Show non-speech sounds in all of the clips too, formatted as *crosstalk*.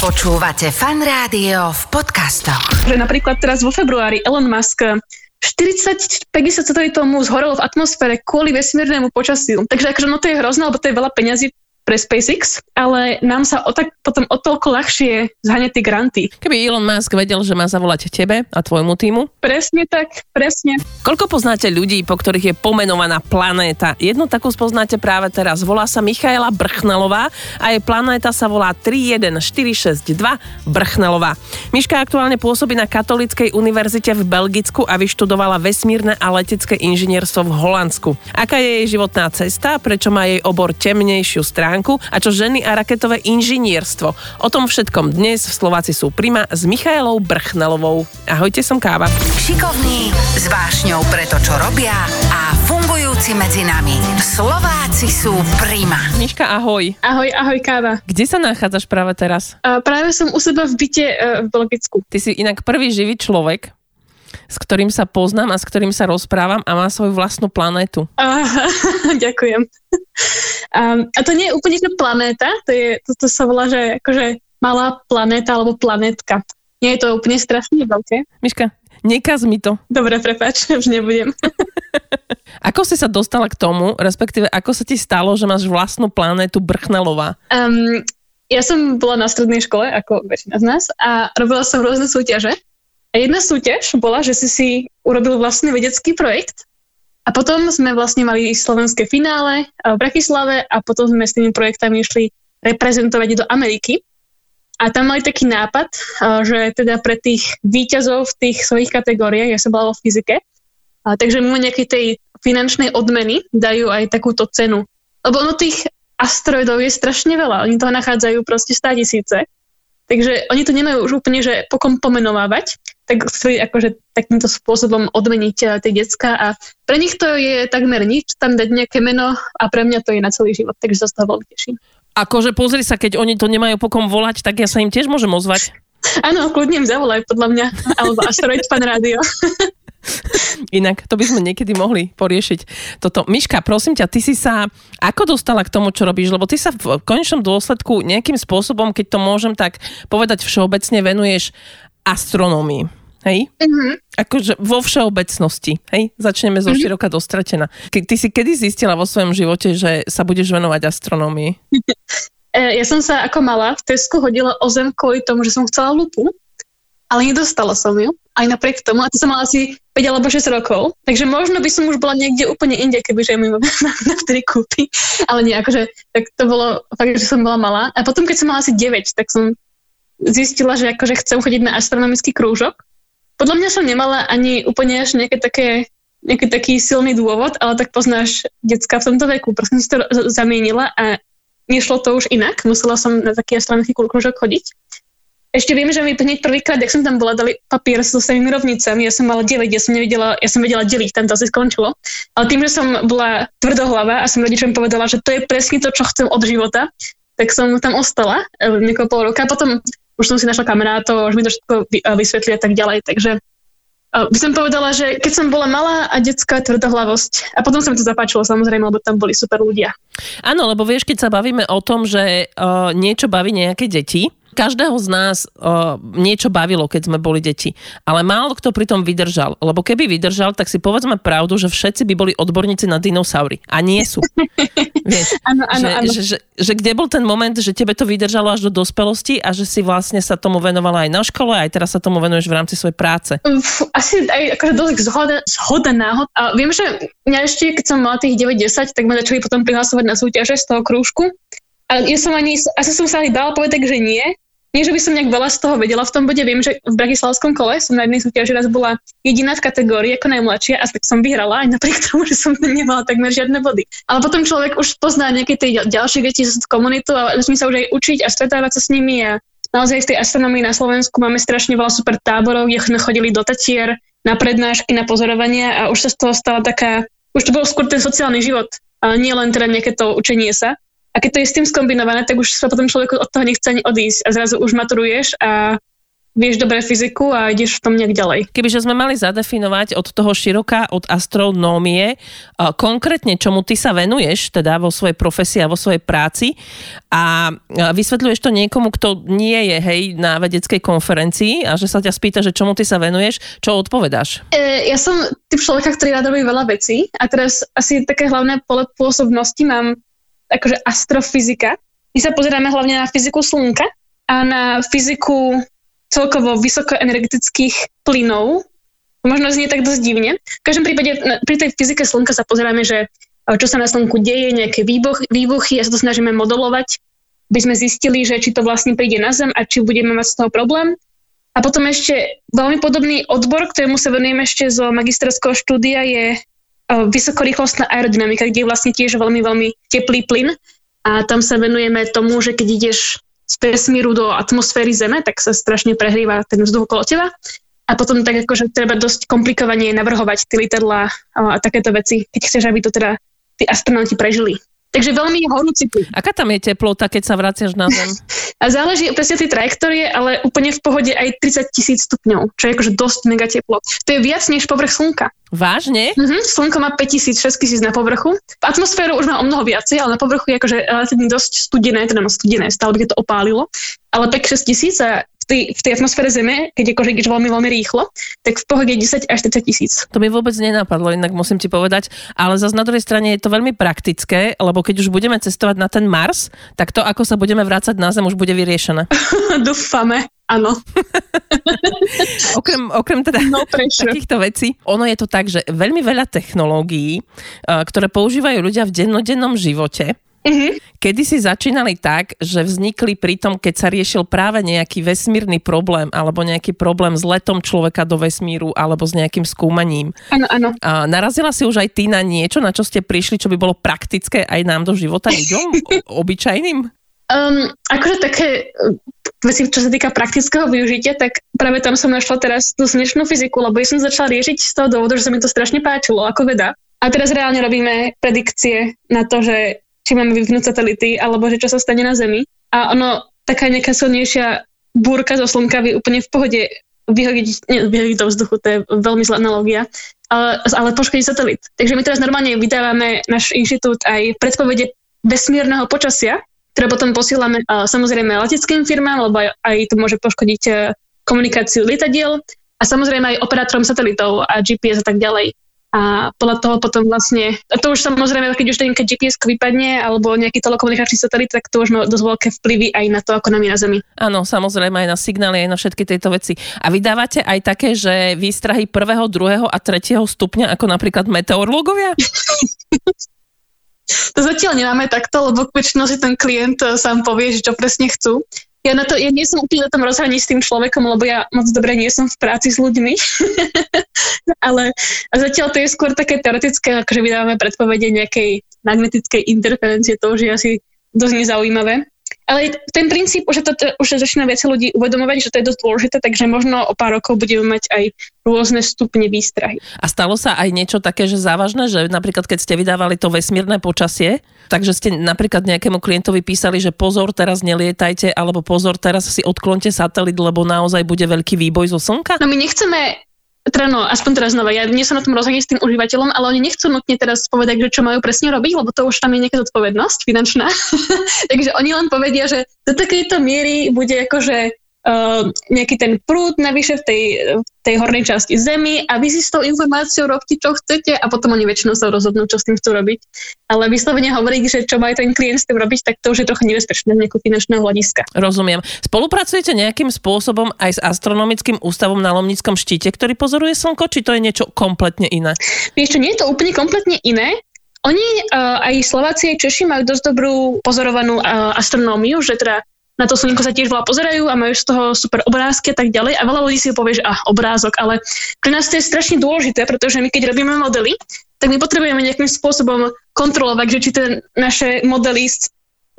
Počúvate fan rádio v podcastoch. Že napríklad teraz vo februári Elon Musk 40-50 svetový tomu zhorelo v atmosfére kvôli vesmírnemu počasiu. Takže akože no to je hrozné, lebo to je veľa peňazí pre SpaceX, ale nám sa o tak, potom o toľko ľahšie zháňať tie granty. Keby Elon Musk vedel, že má zavolať tebe a tvojmu týmu? Presne tak, presne. Koľko poznáte ľudí, po ktorých je pomenovaná planéta? Jednu takú spoznáte práve teraz. Volá sa Michaela Brchnelová a jej planéta sa volá 31462 Brchnelová. Miška aktuálne pôsobí na Katolíckej univerzite v Belgicku a vyštudovala vesmírne a letecké inžinierstvo v Holandsku. Aká je jej životná cesta? Prečo má jej obor temnejšiu stránku? Článku a čo ženy a raketové inžinierstvo. O tom všetkom dnes v Slováci sú Prima s Michailou Brchnelovou. Ahojte, som Káva. Šikovní, s vášňou pre to, čo robia a fungujúci medzi nami. Slováci sú Prima. Miška, ahoj. Ahoj, ahoj Káva. Kde sa nachádzaš práve teraz? Uh, práve som u seba v byte uh, v Belgicku. Ty si inak prvý živý človek, s ktorým sa poznám a s ktorým sa rozprávam a má svoju vlastnú planétu. Uh, *laughs* ďakujem. Um, a to nie je úplne planéta, to, je, to, to sa volá, že akože malá planéta alebo planetka. Nie je to úplne strašne veľké. Miška, nekaz mi to. Dobre, prepáč, *laughs* už nebudem. *laughs* ako si sa dostala k tomu, respektíve ako sa ti stalo, že máš vlastnú planétu Brchnelová? Um, ja som bola na strednej škole, ako väčšina z nás, a robila som rôzne súťaže. A jedna súťaž bola, že si si urobil vlastný vedecký projekt a potom sme vlastne mali slovenské finále v Bratislave a potom sme s tými projektami išli reprezentovať do Ameriky. A tam mali taký nápad, že teda pre tých výťazov v tých svojich kategóriách, ja som bola vo fyzike, a takže mu nejakej tej finančnej odmeny dajú aj takúto cenu. Lebo ono tých asteroidov je strašne veľa, oni toho nachádzajú proste 100 tisíce. Takže oni to nemajú už úplne, že pokom pomenovávať, tak chceli akože takýmto spôsobom odmeniť eh, tie decka a pre nich to je takmer nič, tam dať nejaké meno a pre mňa to je na celý život, takže sa z toho veľmi teším. Akože pozri sa, keď oni to nemajú pokom volať, tak ja sa im tiež môžem ozvať. Áno, kľudne im zavolaj, podľa mňa, alebo asteroid pan rádio. *laughs* Inak to by sme niekedy mohli poriešiť toto. Miška, prosím ťa, ty si sa ako dostala k tomu, čo robíš? Lebo ty sa v konečnom dôsledku nejakým spôsobom, keď to môžem tak povedať všeobecne, venuješ astronómii. Hej? Mm-hmm. Akože vo všeobecnosti. Hej? Začneme zo mm-hmm. široka dostratená. Ke, ty si kedy zistila vo svojom živote, že sa budeš venovať astronómii? *laughs* E, ja som sa ako mala v Tesku hodila o zem kvôli tomu, že som chcela lupu, ale nedostala som ju. Aj napriek tomu, a to som mala asi 5 alebo 6 rokov, takže možno by som už bola niekde úplne inde, kebyže mi *laughs* na, na vtedy kúpi. Ale nie, akože, tak to bolo fakt, že som bola malá. A potom, keď som mala asi 9, tak som zistila, že akože chcem chodiť na astronomický krúžok podľa mňa som nemala ani úplne až nejaké také nejaký taký silný dôvod, ale tak poznáš decka v tomto veku. Proste si to zamienila a nešlo to už inak. Musela som na taký astronomický krúžok chodiť. Ešte viem, že mi hneď prvýkrát, ak som tam bola, dali papier so svojimi rovnicami. Ja som mala deliť, ja som nevedela, ja som vedela deliť, tam to asi skončilo. Ale tým, že som bola tvrdohlava a som rodičom povedala, že to je presne to, čo chcem od života, tak som tam ostala e, niekoho pol roka. Potom už som si našla kamarátov, už mi to všetko vysvetli a tak ďalej. Takže by som povedala, že keď som bola malá a detská tvrdohlavosť. A potom sa mi to zapáčilo samozrejme, lebo tam boli super ľudia. Áno, lebo vieš, keď sa bavíme o tom, že uh, niečo baví nejaké deti, Každého z nás uh, niečo bavilo, keď sme boli deti. Ale málo kto pri tom vydržal. Lebo keby vydržal, tak si povedzme pravdu, že všetci by boli odborníci na dinosaury. A nie sú. *laughs* Vieš, ano, ano, že, ano. Že, že, že kde bol ten moment, že tebe to vydržalo až do dospelosti a že si vlastne sa tomu venovala aj na škole, aj teraz sa tomu venuješ v rámci svojej práce? Uf, asi aj akože dosť zhoda, zhoda náhod. A viem, že mňa ešte, keď som mala tých 9-10, tak ma začali potom prihlasovať na súťaže z toho krúžku. Ale ja som ani, asi som sa ani dala povedať, že nie. Nie, že by som nejak veľa z toho vedela v tom bode. Viem, že v Bratislavskom kole som na jednej súťaži raz bola jediná v kategórii ako najmladšia a tak som vyhrala aj napriek *laughs* tomu, že som nemala takmer žiadne body. Ale potom človek už pozná nejaké tie ďalšie deti z komunitu a začne sa už aj učiť a stretávať sa s nimi a naozaj v tej astronomii na Slovensku máme strašne veľa super táborov, kde sme chodili do Tatier na prednášky, na pozorovania a už sa z toho stala taká, už to bol skôr ten sociálny život, a nie len teda nejaké to učenie sa. A keď to je s tým skombinované, tak už sa potom človeku od toho nechce ani odísť a zrazu už maturuješ a vieš dobre fyziku a ideš v tom nejak ďalej. Kebyže sme mali zadefinovať od toho široka, od astronómie, konkrétne čomu ty sa venuješ, teda vo svojej profesii a vo svojej práci a vysvetľuješ to niekomu, kto nie je hej na vedeckej konferencii a že sa ťa spýta, že čomu ty sa venuješ, čo odpovedáš? E, ja som typ človeka, ktorý rád robí veľa vecí a teraz asi také hlavné pole pôsobnosti mám akože astrofyzika. My sa pozeráme hlavne na fyziku slnka a na fyziku celkovo vysokoenergetických plynov. Možno znie tak dosť divne. V každom prípade pri tej fyzike slnka sa pozeráme, že čo sa na slnku deje, nejaké výbuch, výbuchy a sa to snažíme modelovať, aby sme zistili, že či to vlastne príde na Zem a či budeme mať z toho problém. A potom ešte veľmi podobný odbor, ktorému sa venujem ešte zo magisterského štúdia je vysokorýchlostná aerodynamika, kde je vlastne tiež veľmi, veľmi teplý plyn. A tam sa venujeme tomu, že keď ideš z vesmíru do atmosféry Zeme, tak sa strašne prehrýva ten vzduch okolo teba. A potom tak akože treba dosť komplikovanie navrhovať tie lietadlá a takéto veci, keď chceš, aby to teda tí astronauti prežili. Takže veľmi horúci plyn. Aká tam je teplota, keď sa vraciaš na Zem? *laughs* A záleží presne tej trajektórie, ale úplne v pohode aj 30 tisíc stupňov, čo je akože dosť mega teplo. To je viac než povrch Slnka. Vážne? Mhm, slnko má 5000, 6000 na povrchu. Atmosféru už má o mnoho viacej, ale na povrchu je akože relatívne dosť studené, teda no studené, stále by to opálilo. Ale pek 6000 a tej, v tej atmosfére Zeme, keď akože ideš veľmi, veľmi rýchlo, tak v pohode 10 až 30 tisíc. To mi vôbec nenapadlo, inak musím ti povedať, ale zase na druhej strane je to veľmi praktické, lebo keď už budeme cestovať na ten Mars, tak to, ako sa budeme vrácať na Zem, už bude vyriešené. *laughs* Dúfame. Áno. *laughs* okrem, okrem teda no, takýchto vecí, ono je to tak, že veľmi veľa technológií, eh, ktoré používajú ľudia v dennodennom živote, Uh-huh. Kedy si začínali tak, že vznikli pri tom, keď sa riešil práve nejaký vesmírny problém alebo nejaký problém s letom človeka do vesmíru alebo s nejakým skúmaním. Áno, áno. A narazila si už aj ty na niečo, na čo ste prišli, čo by bolo praktické aj nám do života ľuďom, *laughs* obyčajným? Um, akože také veci, čo sa týka praktického využitia, tak práve tam som našla teraz tú slnečnú fyziku, lebo ja som začala riešiť z toho dôvodu, že sa mi to strašne páčilo ako veda. A teraz reálne robíme predikcie na to, že či máme vyvinúť satelity, alebo že čo sa stane na Zemi. A ono, taká nejaká silnejšia búrka zo slnka by úplne v pohode vyhodiť, nie, vyhodiť do vzduchu, to je veľmi zlá analogia, ale, ale poškodiť satelit. Takže my teraz normálne vydávame náš inštitút aj predpovede vesmírneho počasia, ktoré potom posielame samozrejme leteckým firmám, lebo aj, aj to môže poškodiť e, komunikáciu lietadiel a samozrejme aj operátorom satelitov a GPS a tak ďalej a podľa toho potom vlastne, a to už samozrejme, keď už ten GPS vypadne alebo nejaký telekomunikačný satelit, tak to už má dosť veľké vplyvy aj na to, ako nám je na Zemi. Áno, samozrejme aj na signály, aj na všetky tieto veci. A vydávate aj také, že výstrahy prvého, druhého a tretieho stupňa, ako napríklad meteorológovia? *laughs* to zatiaľ nemáme takto, lebo väčšinou si ten klient sám povie, že čo presne chcú ja, na to, ja nie som úplne na tom rozhraní s tým človekom, lebo ja moc dobre nie som v práci s ľuďmi. *laughs* Ale zatiaľ to je skôr také teoretické, akože vydávame predpovede nejakej magnetickej interferencie, to už je asi dosť nezaujímavé. Ale ten princíp, už, to, už začína viac ľudí uvedomovať, že to je dosť dôležité, takže možno o pár rokov budeme mať aj rôzne stupne výstrahy. A stalo sa aj niečo také, že závažné, že napríklad keď ste vydávali to vesmírne počasie, takže ste napríklad nejakému klientovi písali, že pozor, teraz nelietajte, alebo pozor, teraz si odklonte satelit, lebo naozaj bude veľký výboj zo slnka? No my nechceme teda no, aspoň teraz znova, ja nie som na tom rozhodne s tým užívateľom, ale oni nechcú nutne teraz povedať, že čo majú presne robiť, lebo to už tam je nejaká zodpovednosť finančná. *laughs* Takže oni len povedia, že do takejto miery bude akože uh, nejaký ten prúd navyše v tej, v tej hornej časti zemi a vy si s tou informáciou robte, čo chcete a potom oni väčšinou sa rozhodnú, čo s tým chcú robiť. Ale vyslovene hovoriť, že čo má ten klient s tým robiť, tak to už je trochu nebezpečné z nejakého finančného hľadiska. Rozumiem. Spolupracujete nejakým spôsobom aj s astronomickým ústavom na Lomnickom štíte, ktorý pozoruje Slnko, či to je niečo kompletne iné? Vieš čo, nie je to úplne kompletne iné. Oni, uh, aj Slováci, aj Češi majú dosť dobrú pozorovanú uh, astronómiu, že teda na to slnko sa tiež veľa pozerajú a majú z toho super obrázky a tak ďalej a veľa ľudí si povie, že ah, obrázok, ale pre nás to je strašne dôležité, pretože my keď robíme modely, tak my potrebujeme nejakým spôsobom kontrolovať, že či tie naše modely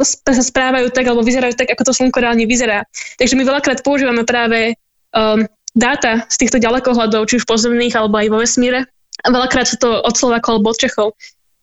sa správajú tak alebo vyzerajú tak, ako to slnko reálne vyzerá. Takže my veľakrát používame práve um, dáta z týchto ďalekohľadov, či už pozemných alebo aj vo vesmíre. A veľakrát sú to od Slovákov alebo od Čechov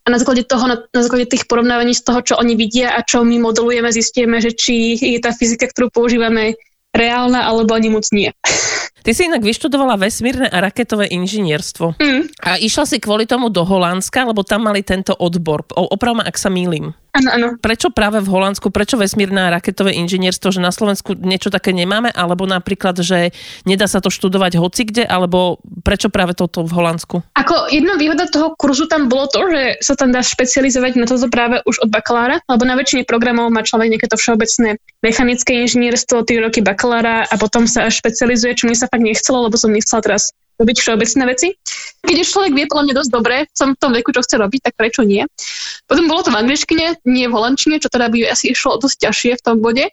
a na základe toho, na, na základe tých porovnávaní z toho, čo oni vidia a čo my modelujeme, zistíme, že či je tá fyzika, ktorú používame, reálna, alebo ani moc nie. *laughs* Ty si inak vyštudovala vesmírne a raketové inžinierstvo. Mm. A išla si kvôli tomu do Holandska, lebo tam mali tento odbor. Oprav ma, ak sa mýlim. Áno, áno. Prečo práve v Holandsku, prečo vesmírne a raketové inžinierstvo, že na Slovensku niečo také nemáme, alebo napríklad, že nedá sa to študovať hocikde, alebo prečo práve toto v Holandsku? Ako jedna výhoda toho kurzu tam bolo to, že sa tam dá špecializovať na toto práve už od bakalára, lebo na väčšine programov má človek nejaké to všeobecné mechanické inžinierstvo, 3 roky bakalára a potom sa až špecializuje, čo mi sa fakt nechcelo, lebo som nechcela teraz robiť všeobecné veci. Keď už človek vie podľa mňa dosť dobre, som v tom veku, čo chce robiť, tak prečo nie? Potom bolo to v angličtine, nie v holandčine, čo teda by asi išlo dosť ťažšie v tom bode.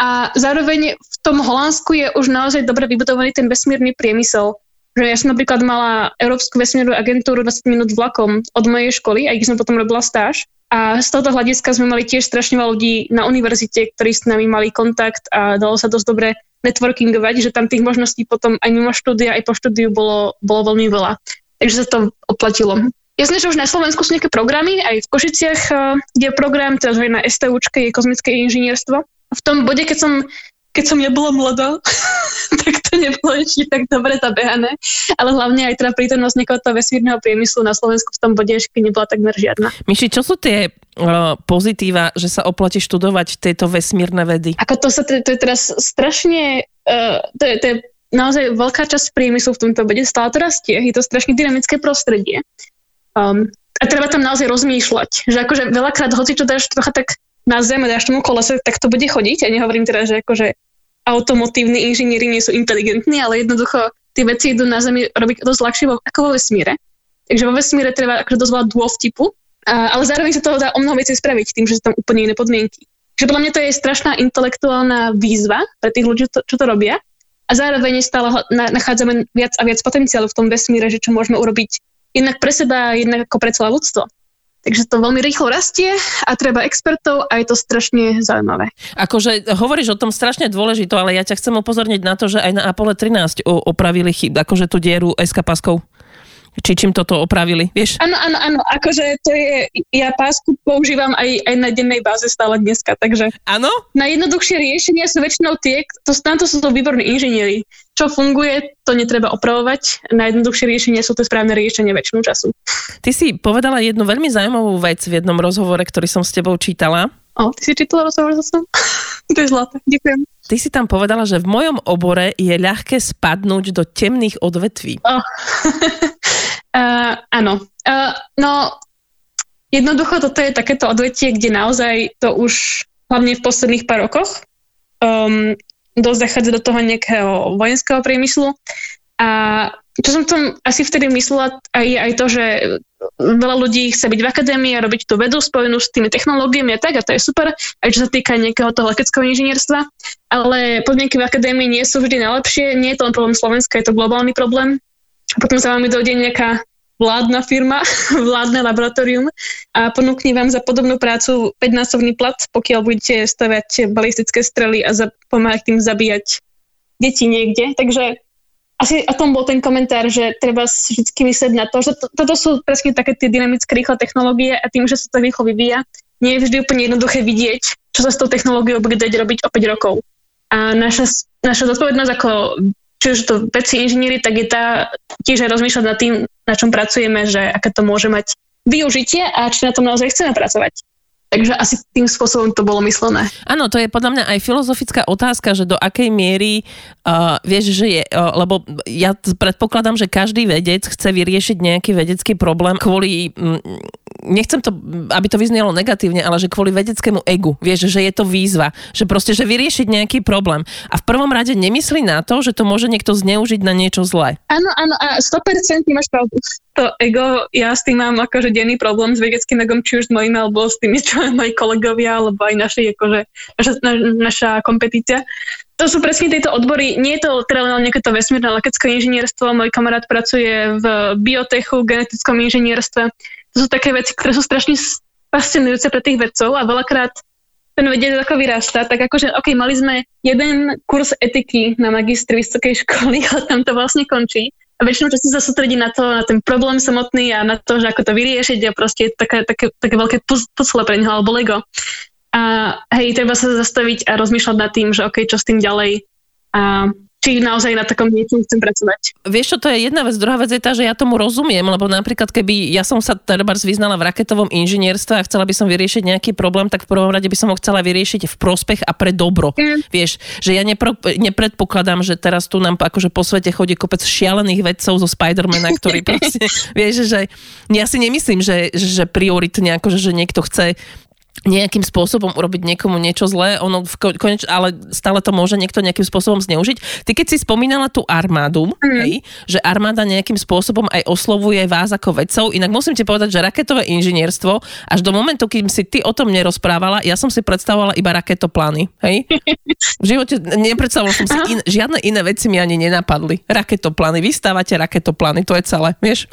A zároveň v tom Holandsku je už naozaj dobre vybudovaný ten vesmírny priemysel. Že ja som napríklad mala Európsku vesmírnu agentúru 20 minút vlakom od mojej školy, aj keď som potom robila stáž. A z tohoto hľadiska sme mali tiež strašne veľa ľudí na univerzite, ktorí s nami mali kontakt a dalo sa dosť dobre networkingovať, že tam tých možností potom aj mimo štúdia, aj po štúdiu bolo, bolo veľmi veľa. Takže sa to oplatilo. Jasne, že už na Slovensku sú nejaké programy, aj v Košiciach uh, je program, teraz aj na STUčke je kozmické inžinierstvo. V tom bode, keď som, keď som nebola mladá, *laughs* tak to nebolo ešte tak dobre zabehané, ale hlavne aj teda prítomnosť nejakého toho vesmírneho priemyslu na Slovensku v tom bode ešte nebola takmer žiadna. Myši, čo sú tie pozitíva, že sa oplatí študovať tieto vesmírne vedy? Ako to sa, to, to je teraz strašne, uh, to, je, to je naozaj veľká časť priemyslu v tomto bode, stále to rastie, je to strašne dynamické prostredie. Um, a treba tam naozaj rozmýšľať, že akože veľakrát, hoci čo dáš trocha tak na zem a dáš tomu kolese, tak to bude chodiť. Ja nehovorím teda, že akože automotívni inžinieri nie sú inteligentní, ale jednoducho tie veci idú na Zemi robiť dosť ľahšie ako vo vesmíre. Takže vo vesmíre treba akože dosť veľa dôv vtipu, a, ale zároveň sa toho dá o mnoho vecí spraviť tým, že sú tam úplne iné podmienky. Takže podľa mňa to je strašná intelektuálna výzva pre tých ľudí, čo to robia. A zároveň stále nachádzame viac a viac potenciálu v tom vesmíre, že čo môžeme urobiť jednak pre seba, jednak ako pre celé ľudstvo. Takže to veľmi rýchlo rastie a treba expertov a je to strašne zaujímavé. Akože hovoríš o tom strašne dôležito, ale ja ťa chcem upozorniť na to, že aj na Apollo 13 opravili chyb, akože tú dieru SK paskov či čím toto opravili, vieš? Áno, áno, áno, akože to je, ja pásku používam aj, aj na dennej báze stále dneska, takže... Áno? Na jednoduchšie riešenia sú väčšinou tie, to, na to sú to výborní inžinieri. Čo funguje, to netreba opravovať, na jednoduchšie riešenia sú to správne riešenie väčšinu času. Ty si povedala jednu veľmi zaujímavú vec v jednom rozhovore, ktorý som s tebou čítala. O, ty si čítala rozhovor zase? *laughs* to je zlaté, ďakujem. Ty si tam povedala, že v mojom obore je ľahké spadnúť do temných odvetví. Oh. *laughs* Uh, áno. Uh, no, jednoducho toto je takéto odvetie, kde naozaj to už hlavne v posledných pár rokoch um, dosť zachádza do toho nejakého vojenského priemyslu. A čo som tom asi vtedy myslela, aj, aj to, že veľa ľudí chce byť v akadémii a robiť tú vedu spojenú s tými technológiami a tak, a to je super, aj čo sa týka nejakého toho leteckého inžinierstva, ale podmienky v akadémii nie sú vždy najlepšie, nie je to len problém Slovenska, je to globálny problém potom sa vám dojde nejaká vládna firma, *laughs* vládne laboratórium a ponúkne vám za podobnú prácu 5-násobný plat, pokiaľ budete stavať balistické strely a pomáhať tým zabíjať deti niekde. Takže asi o tom bol ten komentár, že treba vždy myslieť na to, že to, toto sú presne také tie dynamické rýchle technológie a tým, že sa to rýchlo vyvíja, nie je vždy úplne jednoduché vidieť, čo sa s tou technológiou bude dať robiť o 5 rokov. A naša, naša zodpovednosť ako či už to veci inžinieri, tak je tá tiež rozmýšľať nad tým, na čom pracujeme, že aké to môže mať využitie a či na tom naozaj chceme pracovať. Takže asi tým spôsobom to bolo myslené. Áno, to je podľa mňa aj filozofická otázka, že do akej miery uh, vieš, že je, uh, lebo ja predpokladám, že každý vedec chce vyriešiť nejaký vedecký problém kvôli, um, nechcem to, aby to vyznelo negatívne, ale že kvôli vedeckému egu, vieš, že je to výzva, že proste, že vyriešiť nejaký problém. A v prvom rade nemyslí na to, že to môže niekto zneužiť na niečo zlé. Áno, áno, a 100% máš pravdu to ego, ja s tým mám akože denný problém s vedeckým egom, či už s mojím, alebo s tými, čo moji kolegovia, alebo aj naši, akože, naša, na, naša kompetícia. To sú presne tieto odbory. Nie je to teda len nejaké to vesmírne letecké inžinierstvo. Môj kamarát pracuje v biotechu, genetickom inžinierstve. To sú také veci, ktoré sú strašne fascinujúce pre tých vedcov a veľakrát ten vedec ako vyrastá, tak akože, ok, mali sme jeden kurz etiky na magistri vysokej školy, *laughs* ale tam to vlastne končí a väčšinou často sa sústredí na to, na ten problém samotný a na to, že ako to vyriešiť a proste je také, také, také veľké puzzle pre neho alebo Lego. A hej, treba sa zastaviť a rozmýšľať nad tým, že OK, čo s tým ďalej. a či naozaj na takom niečom chcem pracovať. Vieš čo, to je jedna vec. Druhá vec je tá, že ja tomu rozumiem, lebo napríklad keby ja som sa treba vyznala v raketovom inžinierstve a chcela by som vyriešiť nejaký problém, tak v prvom rade by som ho chcela vyriešiť v prospech a pre dobro. Mm. Vieš, že ja nepro, nepredpokladám, že teraz tu nám akože po svete chodí kopec šialených vedcov zo Spidermana, ktorí *laughs* proste, vieš, že ja si nemyslím, že, že prioritne akože, že niekto chce nejakým spôsobom urobiť niekomu niečo zlé, ono v koneč, ale stále to môže niekto nejakým spôsobom zneužiť. Ty keď si spomínala tú armádu, mm. hej, že armáda nejakým spôsobom aj oslovuje vás ako vedcov, inak musím ti povedať, že raketové inžinierstvo, až do momentu, kým si ty o tom nerozprávala, ja som si predstavovala iba raketoplány, hej. V živote nepredstavovala som si, in, žiadne iné veci mi ani nenapadli. Raketoplány, vy stávate raketoplány, to je celé, vieš.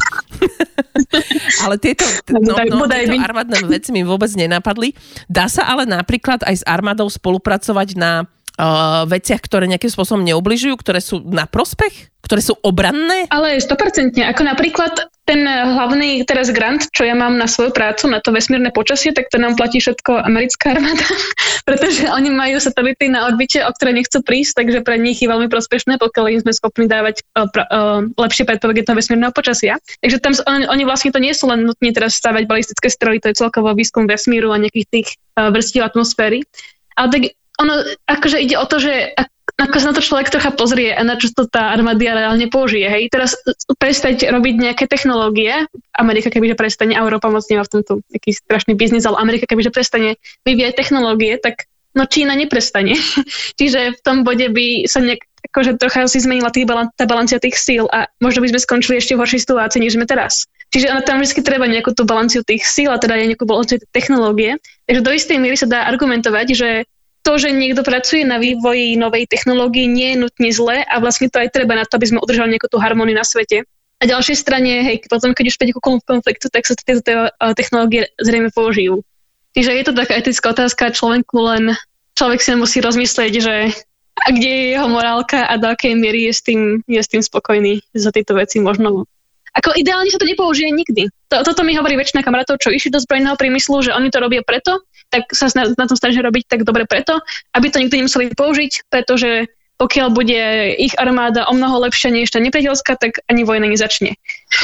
*laughs* ale tieto, no, no, tieto armádne veci mi vôbec nenapadli. Dá sa ale napríklad aj s armádou spolupracovať na uh, veciach, ktoré nejakým spôsobom neubližujú, ktoré sú na prospech? Ktoré sú obranné? Ale 100%. Ako napríklad ten hlavný teraz grant, čo ja mám na svoju prácu, na to vesmírne počasie, tak to nám platí všetko americká armáda, *laughs* pretože oni majú satelity na orbite, o ktoré nechcú prísť, takže pre nich je veľmi prospešné, pokiaľ im sme schopní dávať uh, pra, uh, lepšie predpovede toho vesmírneho počasia. Takže tam oni, oni vlastne to nie sú len nutne teraz stavať balistické stroje, to je celkovo výskum vesmíru a nejakých tých uh, vrstiev atmosféry. Ale tak ono, akože ide o to, že ako sa na to človek trocha pozrie a na čo to tá armádia reálne použije. Hej. Teraz prestať robiť nejaké technológie, Amerika kebyže prestane, Európa moc nemá v tomto taký strašný biznis, ale Amerika kebyže prestane vyvíjať technológie, tak no Čína neprestane. *laughs* Čiže v tom bode by sa nejak, akože trocha si zmenila tých balan- tá balancia tých síl a možno by sme skončili ešte v horšej situácii, než sme teraz. Čiže ono tam vždy treba nejakú tú balanciu tých síl a teda aj nejakú balanciu technológie. Takže do istej miery sa dá argumentovať, že to, že niekto pracuje na vývoji novej technológie, nie je nutne zlé a vlastne to aj treba na to, aby sme udržali nejakú tú harmóniu na svete. A ďalšej strane, hej, potom keď už príde ku konfliktu, tak sa tieto technológie zrejme použijú. Čiže je to taká etická otázka, človeku len človek si musí rozmyslieť, že a kde je jeho morálka a do akej miery je s tým, je s tým spokojný za tieto veci možno. Ako ideálne sa to nepoužije nikdy. To, toto mi hovorí väčšina kamarátov, čo išli do zbrojného priemyslu, že oni to robia preto, tak sa na, na tom snažia robiť tak dobre preto, aby to nikto nemuseli použiť, pretože pokiaľ bude ich armáda o mnoho lepšia než tá nepriateľská, tak ani vojna nezačne.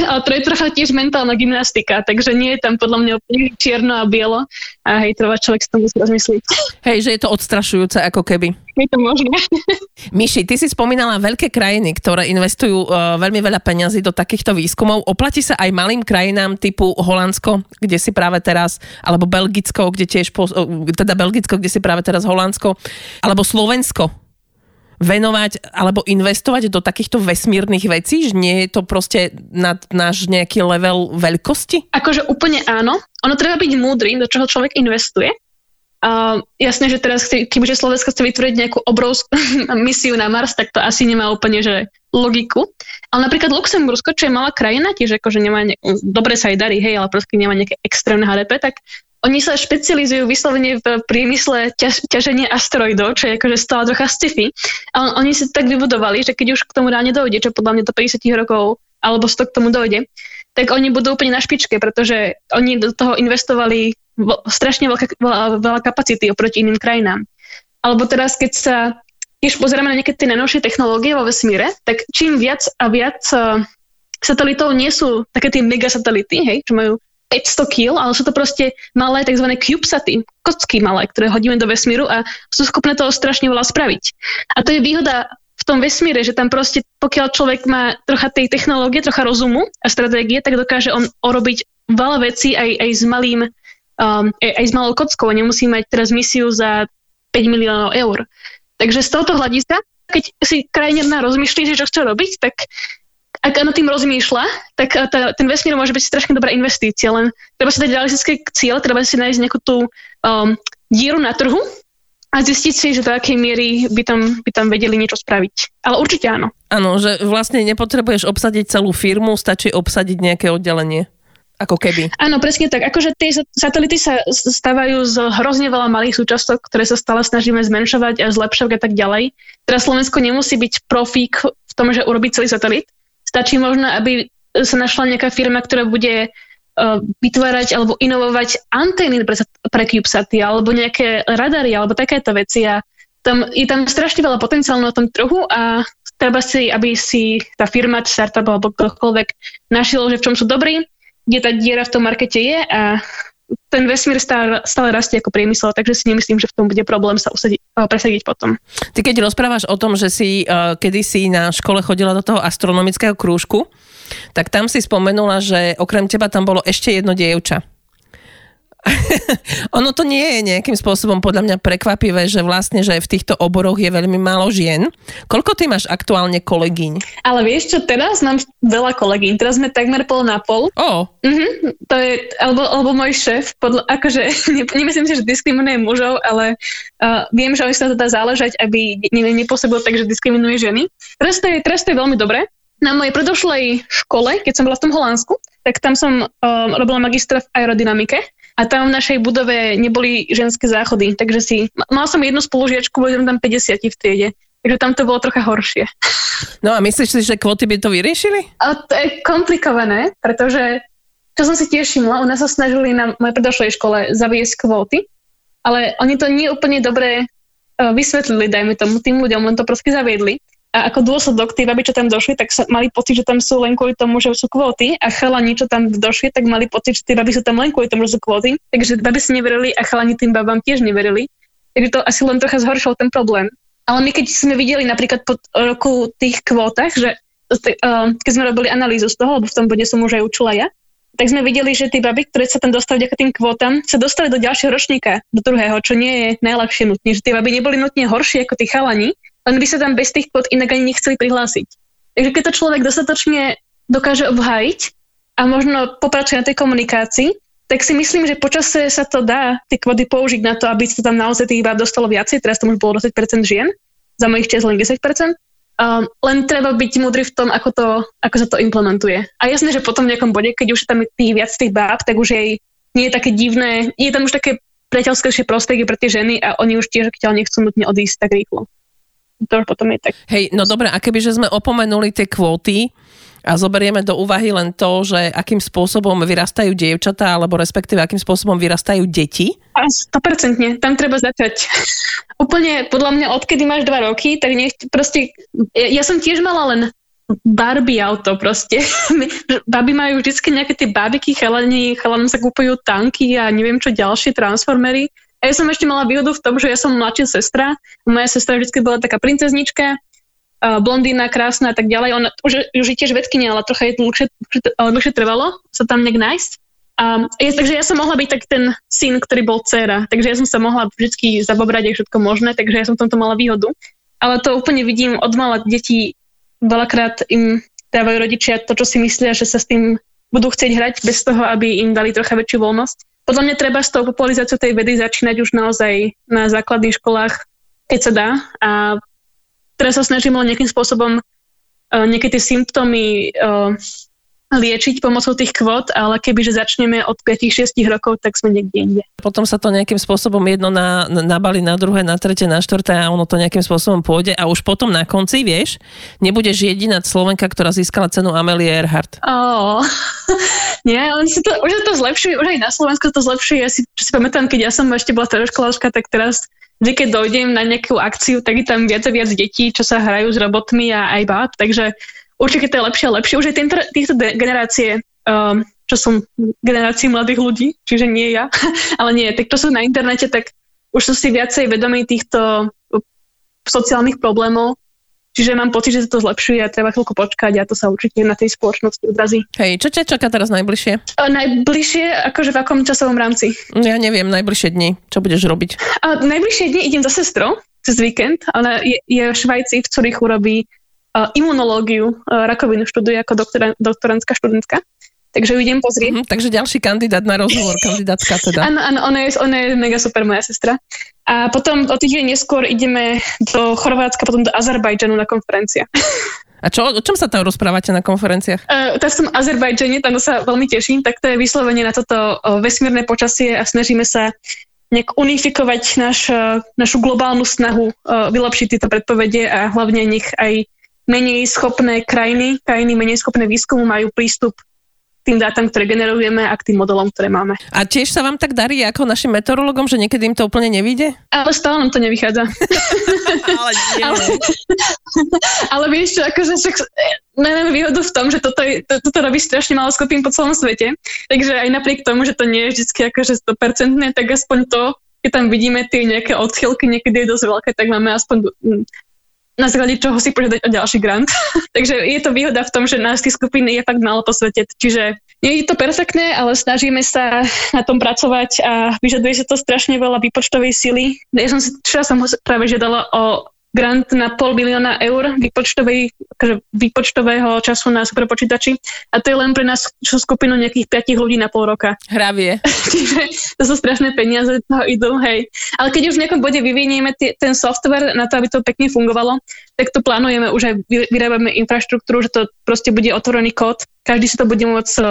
A to je trocha tiež mentálna gymnastika, takže nie je tam podľa mňa úplne čierno a bielo a hej, treba človek si to musí rozmyslieť. Hej, že je to odstrašujúce ako keby. Je to možné. Miši, ty si spomínala veľké krajiny, ktoré investujú uh, veľmi veľa peňazí do takýchto výskumov. Oplatí sa aj malým krajinám typu Holandsko, kde si práve teraz, alebo Belgicko, kde tiež, po, uh, teda Belgicko, kde si práve teraz Holandsko, alebo Slovensko, venovať alebo investovať do takýchto vesmírnych vecí, že nie je to proste na náš nejaký level veľkosti? Akože úplne áno. Ono treba byť múdry, do čoho človek investuje. Uh, jasné, že teraz, keďže Slovensko chce vytvoriť nejakú obrovskú *laughs* misiu na Mars, tak to asi nemá úplne že logiku. Ale napríklad Luxembursko, čo je malá krajina, tiež akože nemá, ne- dobre sa aj darí, hej, ale proste nemá nejaké extrémne HDP, tak oni sa špecializujú vyslovene v priemysle ťaž, ťaženia asteroidov, čo je akože stále trocha sci-fi. A on, oni si tak vybudovali, že keď už k tomu reálne dojde, čo podľa mňa do 50 rokov alebo 100 k tomu dojde, tak oni budú úplne na špičke, pretože oni do toho investovali strašne veľká, veľa, veľa kapacity oproti iným krajinám. Alebo teraz, keď sa tiež pozeráme na nejaké tie najnovšie technológie vo vesmíre, tak čím viac a viac uh, satelitov nie sú také tie megasatelity, hej, čo majú 500 kg, ale sú to proste malé tzv. CubeSaty, kocky malé, ktoré hodíme do vesmíru a sú schopné toho strašne veľa spraviť. A to je výhoda v tom vesmíre, že tam proste, pokiaľ človek má trocha tej technológie, trocha rozumu a stratégie, tak dokáže on urobiť veľa vecí aj, aj s malým, um, aj, aj s malou kockou. Nemusí mať teraz misiu za 5 miliónov eur. Takže z tohoto hľadiska, keď si krajina rozmýšľa, že čo chce robiť, tak ak na tým rozmýšľa, tak eh, tá, ten vesmír môže byť strašne dobrá investícia, len treba si dať realistický cieľ, treba si nájsť nejakú tú um, díru na trhu a zistiť si, že do akej miery by tam, by tam vedeli niečo spraviť. Ale určite áno. Áno, že vlastne nepotrebuješ obsadiť celú firmu, stačí obsadiť nejaké oddelenie. Ako keby. Áno, presne tak. Akože tie satelity sa stávajú z hrozne veľa malých súčastok, ktoré sa stále snažíme zmenšovať a zlepšovať a tak ďalej. Teraz Slovensko nemusí byť profík v tom, že urobí celý satelit, Stačí možno, aby sa našla nejaká firma, ktorá bude uh, vytvárať alebo inovovať antény pre, pre CubeSaty alebo nejaké radary alebo takéto veci a tam, je tam strašne veľa potenciálu na tom trhu a treba si, aby si tá firma, startup alebo ktokoľvek našiel, že v čom sú dobrí, kde tá diera v tom markete je a ten vesmír stále, stále rastie ako priemysel, takže si nemyslím, že v tom bude problém sa usadiť, presadiť potom. Ty keď rozprávaš o tom, že si uh, kedysi na škole chodila do toho astronomického krúžku, tak tam si spomenula, že okrem teba tam bolo ešte jedno dievča. *laughs* ono to nie je nejakým spôsobom podľa mňa prekvapivé, že vlastne, že v týchto oboroch je veľmi málo žien. Koľko ty máš aktuálne kolegyň? Ale vieš čo, teraz mám veľa kolegyň. Teraz sme takmer pol na pol. Oh. Uh-huh, to je, alebo, alebo môj šéf, podľa, akože *laughs* ne, nemyslím si, že diskriminuje mužov, ale uh, viem, že oni sa to dá záležať, aby ne, nepôsobil tak, že diskriminuje ženy. Teraz to je, teraz to je veľmi dobré. Na mojej predošlej škole, keď som bola v tom Holandsku, tak tam som um, robila magistra v aerodynamike a tam v našej budove neboli ženské záchody, takže si, mal som jednu spolužiačku, boli tam 50 v triede, takže tam to bolo trocha horšie. No a myslíš si, že kvóty by to vyriešili? A to je komplikované, pretože čo som si tiež všimla, u nás sa snažili na mojej predošlej škole zaviesť kvóty, ale oni to nie úplne dobre uh, vysvetlili, dajme tomu, tým ľuďom, len to proste zaviedli a ako dôsledok tí baby, čo tam došli, tak sa mali pocit, že tam sú len kvôli tomu, že sú kvóty a chalani, čo tam došli, tak mali pocit, že tí baby sú tam len kvôli tomu, že sú kvóty. Takže baby si neverili a chalani tým babám tiež neverili. Takže to asi len trocha zhoršilo ten problém. Ale my keď sme videli napríklad po roku tých kvótach, že keď sme robili analýzu z toho, lebo v tom bode som už aj učila ja, tak sme videli, že tí baby, ktoré sa tam dostali vďaka tým kvótam, sa dostali do ďalšieho ročníka, do druhého, čo nie je najľahšie nutne. Že tie baby neboli nutne horšie ako tí chalani, len by sa tam bez tých kvót inak ani nechceli prihlásiť. Takže keď to človek dostatočne dokáže obhájiť a možno popracuje na tej komunikácii, tak si myslím, že počase sa to dá tie kvóty použiť na to, aby sa tam naozaj tých iba dostalo viacej. Teraz to už bolo 20% žien, za mojich čas len 10%. Um, len treba byť múdry v tom, ako, to, ako sa to implementuje. A jasné, že potom v nejakom bode, keď už je tam tých viac tých báb, tak už jej nie je také divné, je tam už také priateľskejšie prostredie pre tie ženy a oni už tiež keď nechcú nutne odísť tak rýchlo to potom je tak. Hej, no dobre, a kebyže sme opomenuli tie kvóty, a zoberieme do úvahy len to, že akým spôsobom vyrastajú dievčatá, alebo respektíve akým spôsobom vyrastajú deti? A 100%, tam treba začať. Úplne, podľa mňa, odkedy máš dva roky, tak nech proste, ja, ja som tiež mala len Barbie auto proste. *laughs* Baby majú vždy nejaké tie babiky, chalani, chalanom sa kúpujú tanky a neviem čo ďalšie, transformery. A ja som ešte mala výhodu v tom, že ja som mladšia sestra. Moja sestra vždy bola taká princeznička, blondína, krásna a tak ďalej. Ona už, už je tiež vedkynia, ale trocha je dlhšie, dlhšie trvalo sa tam nejak nájsť. A je, takže ja som mohla byť tak ten syn, ktorý bol dcera. Takže ja som sa mohla vždy zabobrať aj všetko možné, takže ja som tomto mala výhodu. Ale to úplne vidím od mala detí, veľakrát im dávajú rodičia to, čo si myslia, že sa s tým budú chcieť hrať bez toho, aby im dali trocha väčšiu voľnosť podľa mňa treba s tou popularizáciou tej vedy začínať už naozaj na základných školách, keď sa dá. A teraz sa snažím len nejakým spôsobom uh, nejaké tie symptómy uh, liečiť pomocou tých kvót, ale kebyže začneme od 5-6 rokov, tak sme niekde inde. Potom sa to nejakým spôsobom jedno na, nabali na druhé, na tretie, na štvrté a ono to nejakým spôsobom pôjde a už potom na konci, vieš, nebudeš jediná Slovenka, ktorá získala cenu Amelie Earhart. Oh. *laughs* Nie, on si to, už je to zlepšuje, už aj na Slovensku to zlepšuje. Ja si, si pamätám, keď ja som ešte bola stredoškoláčka, tak teraz vždy, keď dojdem na nejakú akciu, tak je tam viac a viac detí, čo sa hrajú s robotmi a aj báb, takže určite to je lepšie a lepšie. Už aj týmto, týchto generácie, um, čo som generácií mladých ľudí, čiže nie ja, *laughs* ale nie, tak to sú na internete, tak už sú si viacej vedomí týchto sociálnych problémov Čiže mám pocit, že sa to zlepšuje a treba chvíľku počkať a to sa určite na tej spoločnosti odrazí. Hej, čo ťa čaká teraz najbližšie? A najbližšie, akože v akom časovom rámci? Ja neviem, najbližšie dni. Čo budeš robiť? A najbližšie dni idem za sestrou cez víkend. Ona je, je v Švajci, v Curychu robí imunológiu, uh, rakovinu študuje ako doktora, doktorantská študentka. Takže ju idem pozrieť. Mm, takže ďalší kandidát na rozhovor, kandidátka teda. Áno, áno, ona je, ona je mega super moja sestra. A potom o týždeň neskôr ideme do Chorvátska, potom do Azerbajdžanu na konferencia. A čo, o čom sa tam rozprávate na konferenciách? Uh, teraz som v Azerbajdžane, tam sa veľmi teším, tak to je vyslovene na toto vesmírne počasie a snažíme sa nejak unifikovať naš, našu globálnu snahu uh, vylepšiť tieto predpovede a hlavne nech aj menej schopné krajiny, krajiny menej schopné výskumu majú prístup tým dátam, ktoré generujeme a k tým modelom, ktoré máme. A tiež sa vám tak darí ako našim meteorologom, že niekedy im to úplne nevíde? Ale stále nám to nevychádza. *laughs* ale, ale, *laughs* ale vieš čo, akože však máme výhodu v tom, že toto, to, toto robí strašne málo skupín po celom svete, takže aj napriek tomu, že to nie je vždy akože 100%, tak aspoň to, keď tam vidíme tie nejaké odchylky, niekedy je dosť veľké, tak máme aspoň na základe čoho si požiadať o ďalší grant. *laughs* Takže je to výhoda v tom, že nás tých skupín je fakt málo po svete. Čiže nie je to perfektné, ale snažíme sa na tom pracovať a vyžaduje sa to strašne veľa výpočtovej sily. Ja som si včera som práve žiadala o grant na pol milióna eur výpočtovej, akože výpočtového času na superpočítači a to je len pre nás skupinu nejakých 5 ľudí na pol roka. Hravie. *laughs* Čiže to sú strašné peniaze, toho idú, hej. Ale keď už v nejakom bode vyvinieme t- ten software na to, aby to pekne fungovalo, tak to plánujeme, už aj vyrábame infraštruktúru, že to proste bude otvorený kód, každý si to bude môcť e,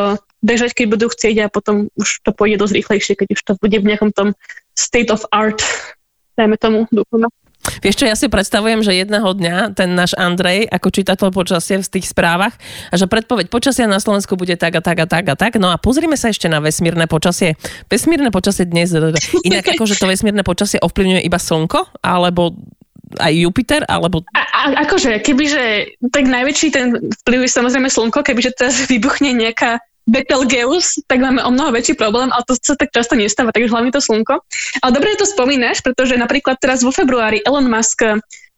bežať, keď budú chcieť a potom už to pôjde dosť rýchlejšie, keď už to bude v nejakom tom state of art, dajme tomu, dúfame. Vieš čo, ja si predstavujem, že jedného dňa ten náš Andrej, ako čítateľ počasia v tých správach, a že predpoveď počasia na Slovensku bude tak a tak a tak a tak. No a pozrime sa ešte na vesmírne počasie. Vesmírne počasie dnes, inak ako, že to vesmírne počasie ovplyvňuje iba Slnko, alebo aj Jupiter, alebo... A, a, akože, kebyže, tak najväčší ten vplyv je samozrejme Slnko, kebyže teraz vybuchne nejaká Betelgeuse, tak máme o mnoho väčší problém, ale to sa tak často nestáva, takže hlavne to slnko. Ale dobre to spomínaš, pretože napríklad teraz vo februári Elon Musk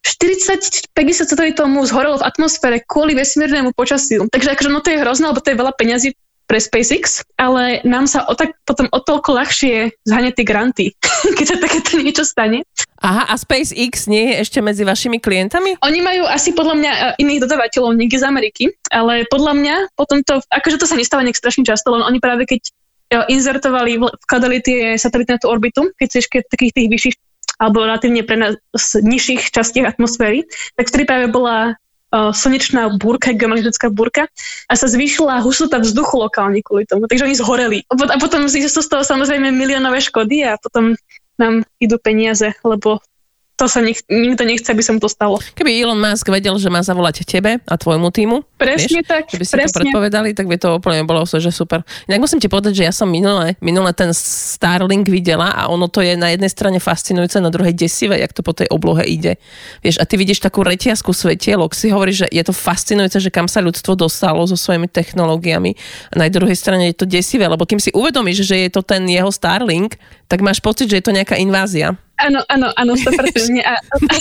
40-50 svetový tomu zhorelo v atmosfére kvôli vesmírnemu počasiu. Takže akože no to je hrozné, lebo to je veľa peňazí pre SpaceX, ale nám sa o tak, potom o toľko ľahšie zhania tie granty, *laughs* keď sa takéto niečo stane. Aha, a SpaceX nie je ešte medzi vašimi klientami? Oni majú asi podľa mňa e, iných dodavateľov niekde z Ameriky, ale podľa mňa potom to, akože to sa nestáva nejak strašne často, len oni práve keď e, inzertovali, vkladali tie satelity na tú orbitu, keď si ešte takých tých vyšších alebo relatívne pre nás nižších častiach atmosféry, tak vtedy práve bola slnečná búrka, geomagnetická búrka a sa zvýšila hustota vzduchu lokálne kvôli tomu. Takže oni zhoreli. A potom z toho samozrejme miliónové škody a potom nám idú peniaze, lebo to sa nech, nikto nechce, aby som to stalo. Keby Elon Musk vedel, že má zavolať tebe a tvojmu týmu, presne vieš, tak, keby si presne. to predpovedali, tak by to úplne bolo že super. Inak musím ti povedať, že ja som minule, minule ten Starlink videla a ono to je na jednej strane fascinujúce, na druhej desivé, jak to po tej oblohe ide. Vieš, a ty vidíš takú reťazku svetielok, si hovoríš, že je to fascinujúce, že kam sa ľudstvo dostalo so svojimi technológiami a na druhej strane je to desivé, lebo kým si uvedomíš, že je to ten jeho Starlink, tak máš pocit, že je to nejaká invázia. Áno, áno, áno, 100%. A, a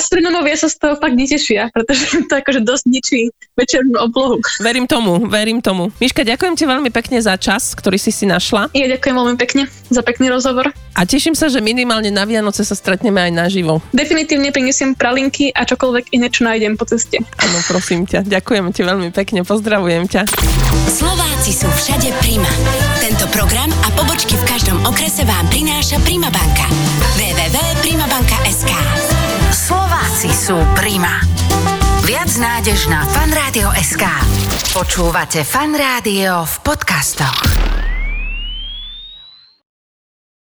astronomovia sa z toho fakt netešia, pretože to akože dosť ničí večernú oblohu. Verím tomu, verím tomu. Miška, ďakujem ti veľmi pekne za čas, ktorý si si našla. Ja ďakujem veľmi pekne za pekný rozhovor. A teším sa, že minimálne na Vianoce sa stretneme aj naživo. Definitívne prinesiem pralinky a čokoľvek iné, čo nájdem po ceste. Áno, prosím ťa. Ďakujem ti veľmi pekne, pozdravujem ťa. Slováci sú všade Prima. Tento program a pobočky v každom okrese vám prináša Prima banka. www.primabanka.sk Slováci sú Prima. Viac nádež na fanradio.sk Počúvate Fan Rádio v podcastoch.